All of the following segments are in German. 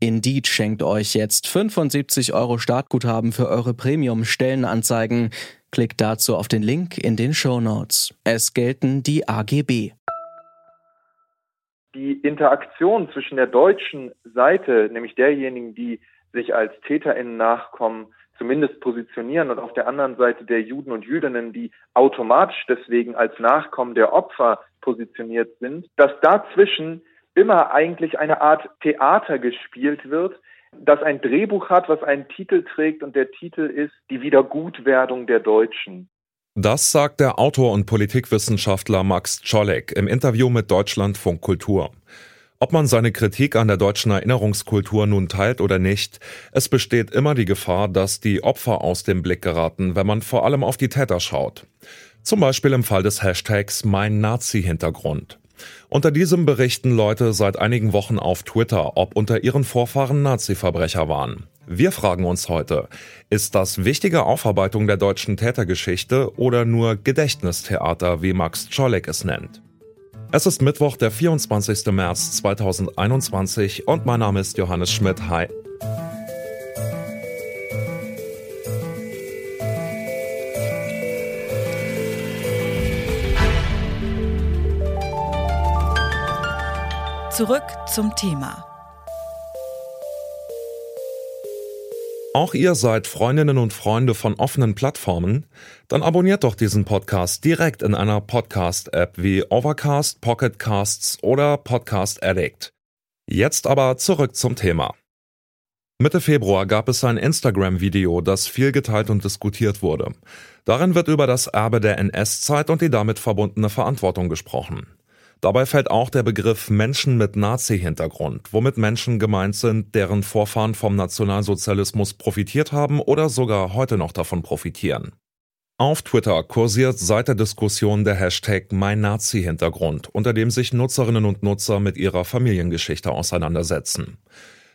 Indeed schenkt euch jetzt 75 Euro Startguthaben für eure Premium-Stellenanzeigen. Klickt dazu auf den Link in den Show Notes. Es gelten die AGB die Interaktion zwischen der deutschen Seite, nämlich derjenigen, die sich als TäterInnen nachkommen, zumindest positionieren und auf der anderen Seite der Juden und Jüdinnen, die automatisch deswegen als Nachkommen der Opfer positioniert sind, dass dazwischen immer eigentlich eine Art Theater gespielt wird, das ein Drehbuch hat, was einen Titel trägt und der Titel ist Die Wiedergutwerdung der Deutschen. Das sagt der Autor und Politikwissenschaftler Max Czolek im Interview mit Deutschlandfunk Kultur. Ob man seine Kritik an der deutschen Erinnerungskultur nun teilt oder nicht, es besteht immer die Gefahr, dass die Opfer aus dem Blick geraten, wenn man vor allem auf die Täter schaut. Zum Beispiel im Fall des Hashtags Mein Nazi-Hintergrund. Unter diesem berichten Leute seit einigen Wochen auf Twitter, ob unter ihren Vorfahren Nazi-Verbrecher waren. Wir fragen uns heute, ist das wichtige Aufarbeitung der deutschen Tätergeschichte oder nur Gedächtnistheater, wie Max Czolek es nennt? Es ist Mittwoch, der 24. März 2021 und mein Name ist Johannes Schmidt. Hi. Zurück zum Thema. Auch ihr seid Freundinnen und Freunde von offenen Plattformen? Dann abonniert doch diesen Podcast direkt in einer Podcast-App wie Overcast, Pocketcasts oder Podcast Addict. Jetzt aber zurück zum Thema. Mitte Februar gab es ein Instagram-Video, das viel geteilt und diskutiert wurde. Darin wird über das Erbe der NS-Zeit und die damit verbundene Verantwortung gesprochen. Dabei fällt auch der Begriff Menschen mit Nazi-Hintergrund, womit Menschen gemeint sind, deren Vorfahren vom Nationalsozialismus profitiert haben oder sogar heute noch davon profitieren. Auf Twitter kursiert seit der Diskussion der Hashtag Mein Nazi-Hintergrund, unter dem sich Nutzerinnen und Nutzer mit ihrer Familiengeschichte auseinandersetzen.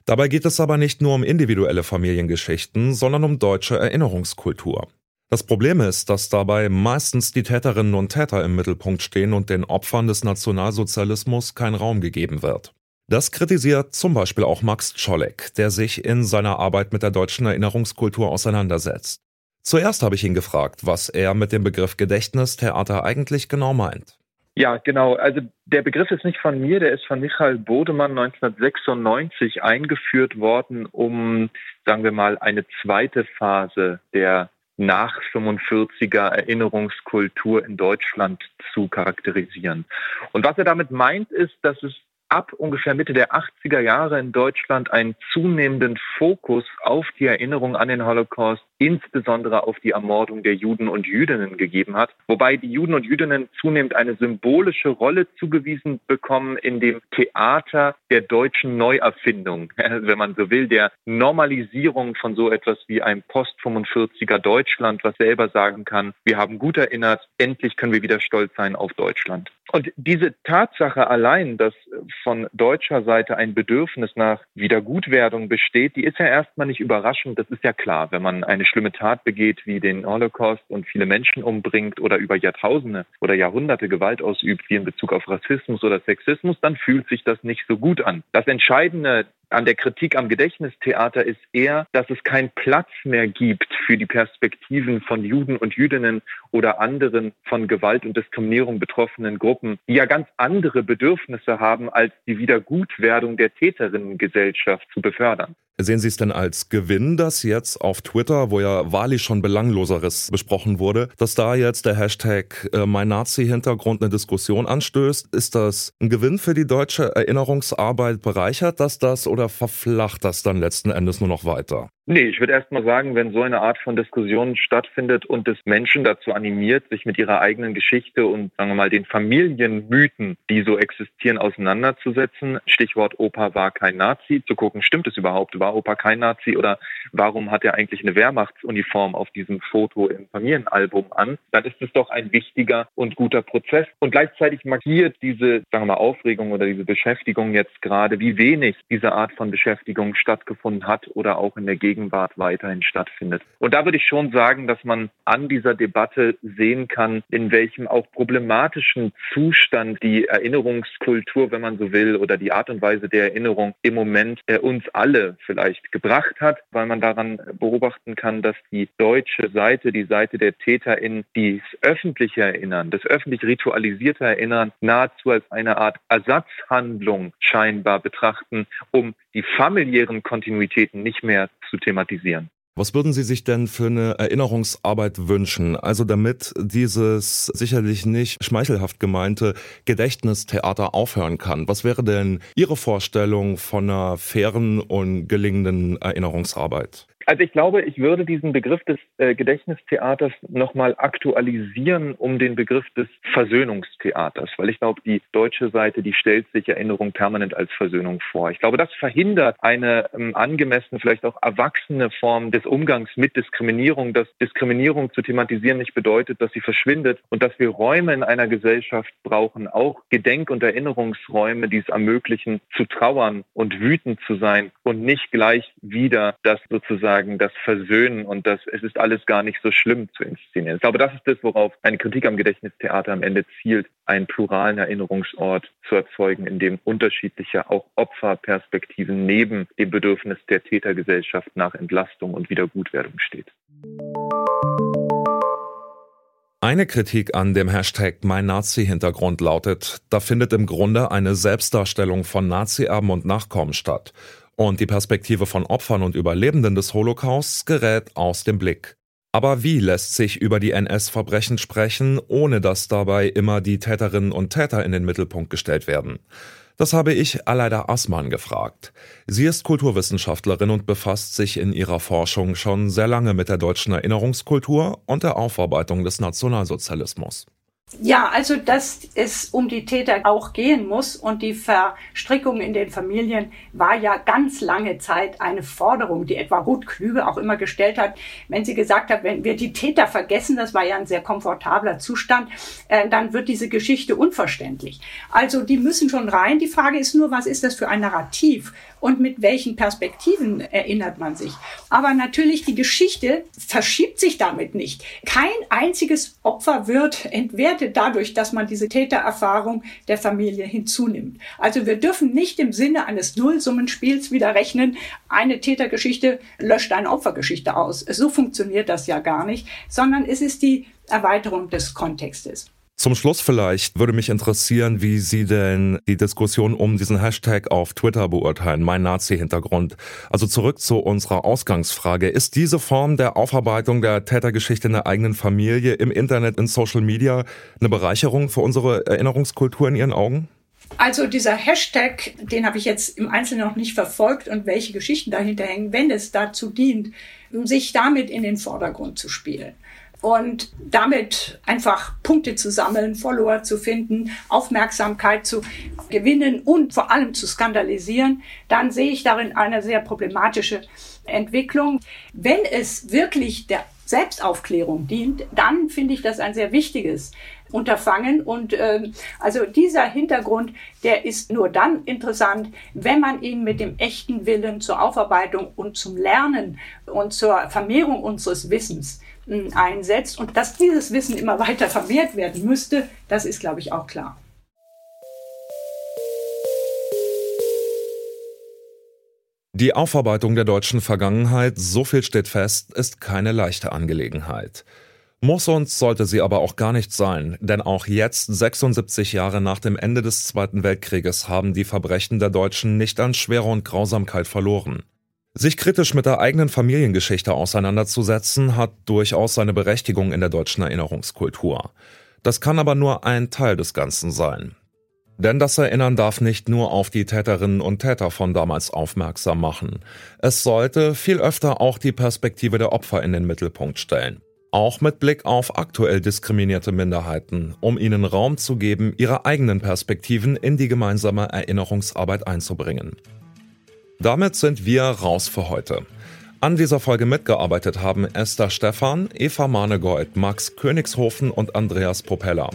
Dabei geht es aber nicht nur um individuelle Familiengeschichten, sondern um deutsche Erinnerungskultur. Das Problem ist, dass dabei meistens die Täterinnen und Täter im Mittelpunkt stehen und den Opfern des Nationalsozialismus kein Raum gegeben wird. Das kritisiert zum Beispiel auch Max Czolek, der sich in seiner Arbeit mit der deutschen Erinnerungskultur auseinandersetzt. Zuerst habe ich ihn gefragt, was er mit dem Begriff Gedächtnistheater eigentlich genau meint. Ja, genau. Also der Begriff ist nicht von mir, der ist von Michael Bodemann 1996 eingeführt worden, um, sagen wir mal, eine zweite Phase der nach 45er Erinnerungskultur in Deutschland zu charakterisieren. Und was er damit meint, ist, dass es ab ungefähr Mitte der 80er Jahre in Deutschland einen zunehmenden Fokus auf die Erinnerung an den Holocaust insbesondere auf die Ermordung der Juden und Jüdinnen gegeben hat, wobei die Juden und Jüdinnen zunehmend eine symbolische Rolle zugewiesen bekommen in dem Theater der deutschen Neuerfindung, wenn man so will, der Normalisierung von so etwas wie einem Post-45er Deutschland, was selber sagen kann, wir haben gut erinnert, endlich können wir wieder stolz sein auf Deutschland. Und diese Tatsache allein, dass von deutscher Seite ein Bedürfnis nach Wiedergutwerdung besteht, die ist ja erstmal nicht überraschend. Das ist ja klar, wenn man eine schlimme Tat begeht wie den Holocaust und viele Menschen umbringt oder über Jahrtausende oder Jahrhunderte Gewalt ausübt, wie in Bezug auf Rassismus oder Sexismus, dann fühlt sich das nicht so gut an. Das Entscheidende an der Kritik am Gedächtnistheater ist eher, dass es keinen Platz mehr gibt für die Perspektiven von Juden und Jüdinnen oder anderen von Gewalt und Diskriminierung betroffenen Gruppen, die ja ganz andere Bedürfnisse haben, als die Wiedergutwerdung der Täterinnengesellschaft zu befördern. Sehen Sie es denn als Gewinn, dass jetzt auf Twitter, wo ja wahrlich schon Belangloseres besprochen wurde, dass da jetzt der Hashtag äh, Mein Nazi-Hintergrund eine Diskussion anstößt? Ist das ein Gewinn für die deutsche Erinnerungsarbeit? Bereichert das das oder verflacht das dann letzten Endes nur noch weiter? Nee, ich würde erst mal sagen, wenn so eine Art von Diskussion stattfindet und es Menschen dazu animiert, sich mit ihrer eigenen Geschichte und sagen wir mal den Familienmythen, die so existieren, auseinanderzusetzen. Stichwort Opa war kein Nazi, zu gucken, stimmt es überhaupt? War Opa kein Nazi oder warum hat er eigentlich eine Wehrmachtsuniform auf diesem Foto im Familienalbum an? Dann ist es doch ein wichtiger und guter Prozess. Und gleichzeitig markiert diese, sagen wir mal, Aufregung oder diese Beschäftigung jetzt gerade, wie wenig diese Art von Beschäftigung stattgefunden hat oder auch in der Gegenwart weiterhin stattfindet. Und da würde ich schon sagen, dass man an dieser Debatte sehen kann, in welchem auch problematischen Zustand die Erinnerungskultur, wenn man so will, oder die Art und Weise der Erinnerung im Moment äh, uns alle vielleicht gebracht hat, weil man daran beobachten kann, dass die deutsche Seite, die Seite der TäterInnen, die das öffentliche Erinnern, das öffentlich ritualisierte Erinnern nahezu als eine Art Ersatzhandlung scheinbar betrachten, um die familiären Kontinuitäten nicht mehr zu thematisieren. Was würden Sie sich denn für eine Erinnerungsarbeit wünschen? Also damit dieses sicherlich nicht schmeichelhaft gemeinte Gedächtnistheater aufhören kann. Was wäre denn Ihre Vorstellung von einer fairen und gelingenden Erinnerungsarbeit? Also ich glaube, ich würde diesen Begriff des äh, Gedächtnistheaters nochmal aktualisieren um den Begriff des Versöhnungstheaters, weil ich glaube, die deutsche Seite, die stellt sich Erinnerung permanent als Versöhnung vor. Ich glaube, das verhindert eine ähm, angemessene, vielleicht auch erwachsene Form des Umgangs mit Diskriminierung, dass Diskriminierung zu thematisieren nicht bedeutet, dass sie verschwindet und dass wir Räume in einer Gesellschaft brauchen, auch Gedenk- und Erinnerungsräume, die es ermöglichen, zu trauern und wütend zu sein und nicht gleich wieder das sozusagen sozusagen das Versöhnen und das es ist alles gar nicht so schlimm zu inszenieren. Ich glaube, das ist das, worauf eine Kritik am Gedächtnistheater am Ende zielt, einen pluralen Erinnerungsort zu erzeugen, in dem unterschiedliche auch Opferperspektiven neben dem Bedürfnis der Tätergesellschaft nach Entlastung und Wiedergutwerdung steht. Eine Kritik an dem Hashtag Mein Nazi-Hintergrund lautet, da findet im Grunde eine Selbstdarstellung von Nazi-Erben und Nachkommen statt und die Perspektive von Opfern und Überlebenden des Holocausts gerät aus dem Blick. Aber wie lässt sich über die NS-Verbrechen sprechen, ohne dass dabei immer die Täterinnen und Täter in den Mittelpunkt gestellt werden? Das habe ich Aleida Assmann gefragt. Sie ist Kulturwissenschaftlerin und befasst sich in ihrer Forschung schon sehr lange mit der deutschen Erinnerungskultur und der Aufarbeitung des Nationalsozialismus. Ja, also dass es um die Täter auch gehen muss und die Verstrickung in den Familien war ja ganz lange Zeit eine Forderung, die etwa Ruth Klüge auch immer gestellt hat, wenn sie gesagt hat, wenn wir die Täter vergessen, das war ja ein sehr komfortabler Zustand, äh, dann wird diese Geschichte unverständlich. Also die müssen schon rein. Die Frage ist nur, was ist das für ein Narrativ? und mit welchen Perspektiven erinnert man sich. Aber natürlich, die Geschichte verschiebt sich damit nicht. Kein einziges Opfer wird entwertet dadurch, dass man diese Tätererfahrung der Familie hinzunimmt. Also wir dürfen nicht im Sinne eines Nullsummenspiels wieder rechnen, eine Tätergeschichte löscht eine Opfergeschichte aus. So funktioniert das ja gar nicht, sondern es ist die Erweiterung des Kontextes. Zum Schluss vielleicht würde mich interessieren, wie Sie denn die Diskussion um diesen Hashtag auf Twitter beurteilen, mein Nazi-Hintergrund. Also zurück zu unserer Ausgangsfrage. Ist diese Form der Aufarbeitung der Tätergeschichte in der eigenen Familie im Internet, in Social Media eine Bereicherung für unsere Erinnerungskultur in Ihren Augen? Also dieser Hashtag, den habe ich jetzt im Einzelnen noch nicht verfolgt und welche Geschichten dahinter hängen, wenn es dazu dient, sich damit in den Vordergrund zu spielen und damit einfach Punkte zu sammeln, Follower zu finden, Aufmerksamkeit zu gewinnen und vor allem zu skandalisieren, dann sehe ich darin eine sehr problematische Entwicklung. Wenn es wirklich der Selbstaufklärung dient, dann finde ich das ein sehr wichtiges Unterfangen. Und ähm, also dieser Hintergrund, der ist nur dann interessant, wenn man ihn mit dem echten Willen zur Aufarbeitung und zum Lernen und zur Vermehrung unseres Wissens einsetzt und dass dieses Wissen immer weiter vermehrt werden müsste, das ist, glaube ich, auch klar. Die Aufarbeitung der deutschen Vergangenheit, so viel steht fest, ist keine leichte Angelegenheit. Muss uns sollte sie aber auch gar nicht sein, denn auch jetzt, 76 Jahre nach dem Ende des Zweiten Weltkrieges, haben die Verbrechen der Deutschen nicht an Schwere und Grausamkeit verloren. Sich kritisch mit der eigenen Familiengeschichte auseinanderzusetzen, hat durchaus seine Berechtigung in der deutschen Erinnerungskultur. Das kann aber nur ein Teil des Ganzen sein. Denn das Erinnern darf nicht nur auf die Täterinnen und Täter von damals aufmerksam machen. Es sollte viel öfter auch die Perspektive der Opfer in den Mittelpunkt stellen. Auch mit Blick auf aktuell diskriminierte Minderheiten, um ihnen Raum zu geben, ihre eigenen Perspektiven in die gemeinsame Erinnerungsarbeit einzubringen. Damit sind wir raus für heute. An dieser Folge mitgearbeitet haben Esther Stephan, Eva Manegold, Max Königshofen und Andreas Propeller.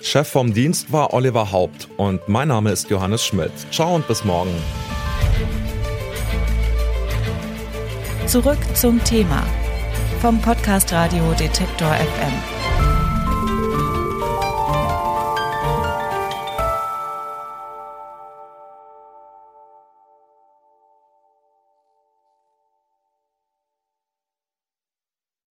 Chef vom Dienst war Oliver Haupt und mein Name ist Johannes Schmidt. Ciao und bis morgen. Zurück zum Thema vom Podcast Radio Detektor FM.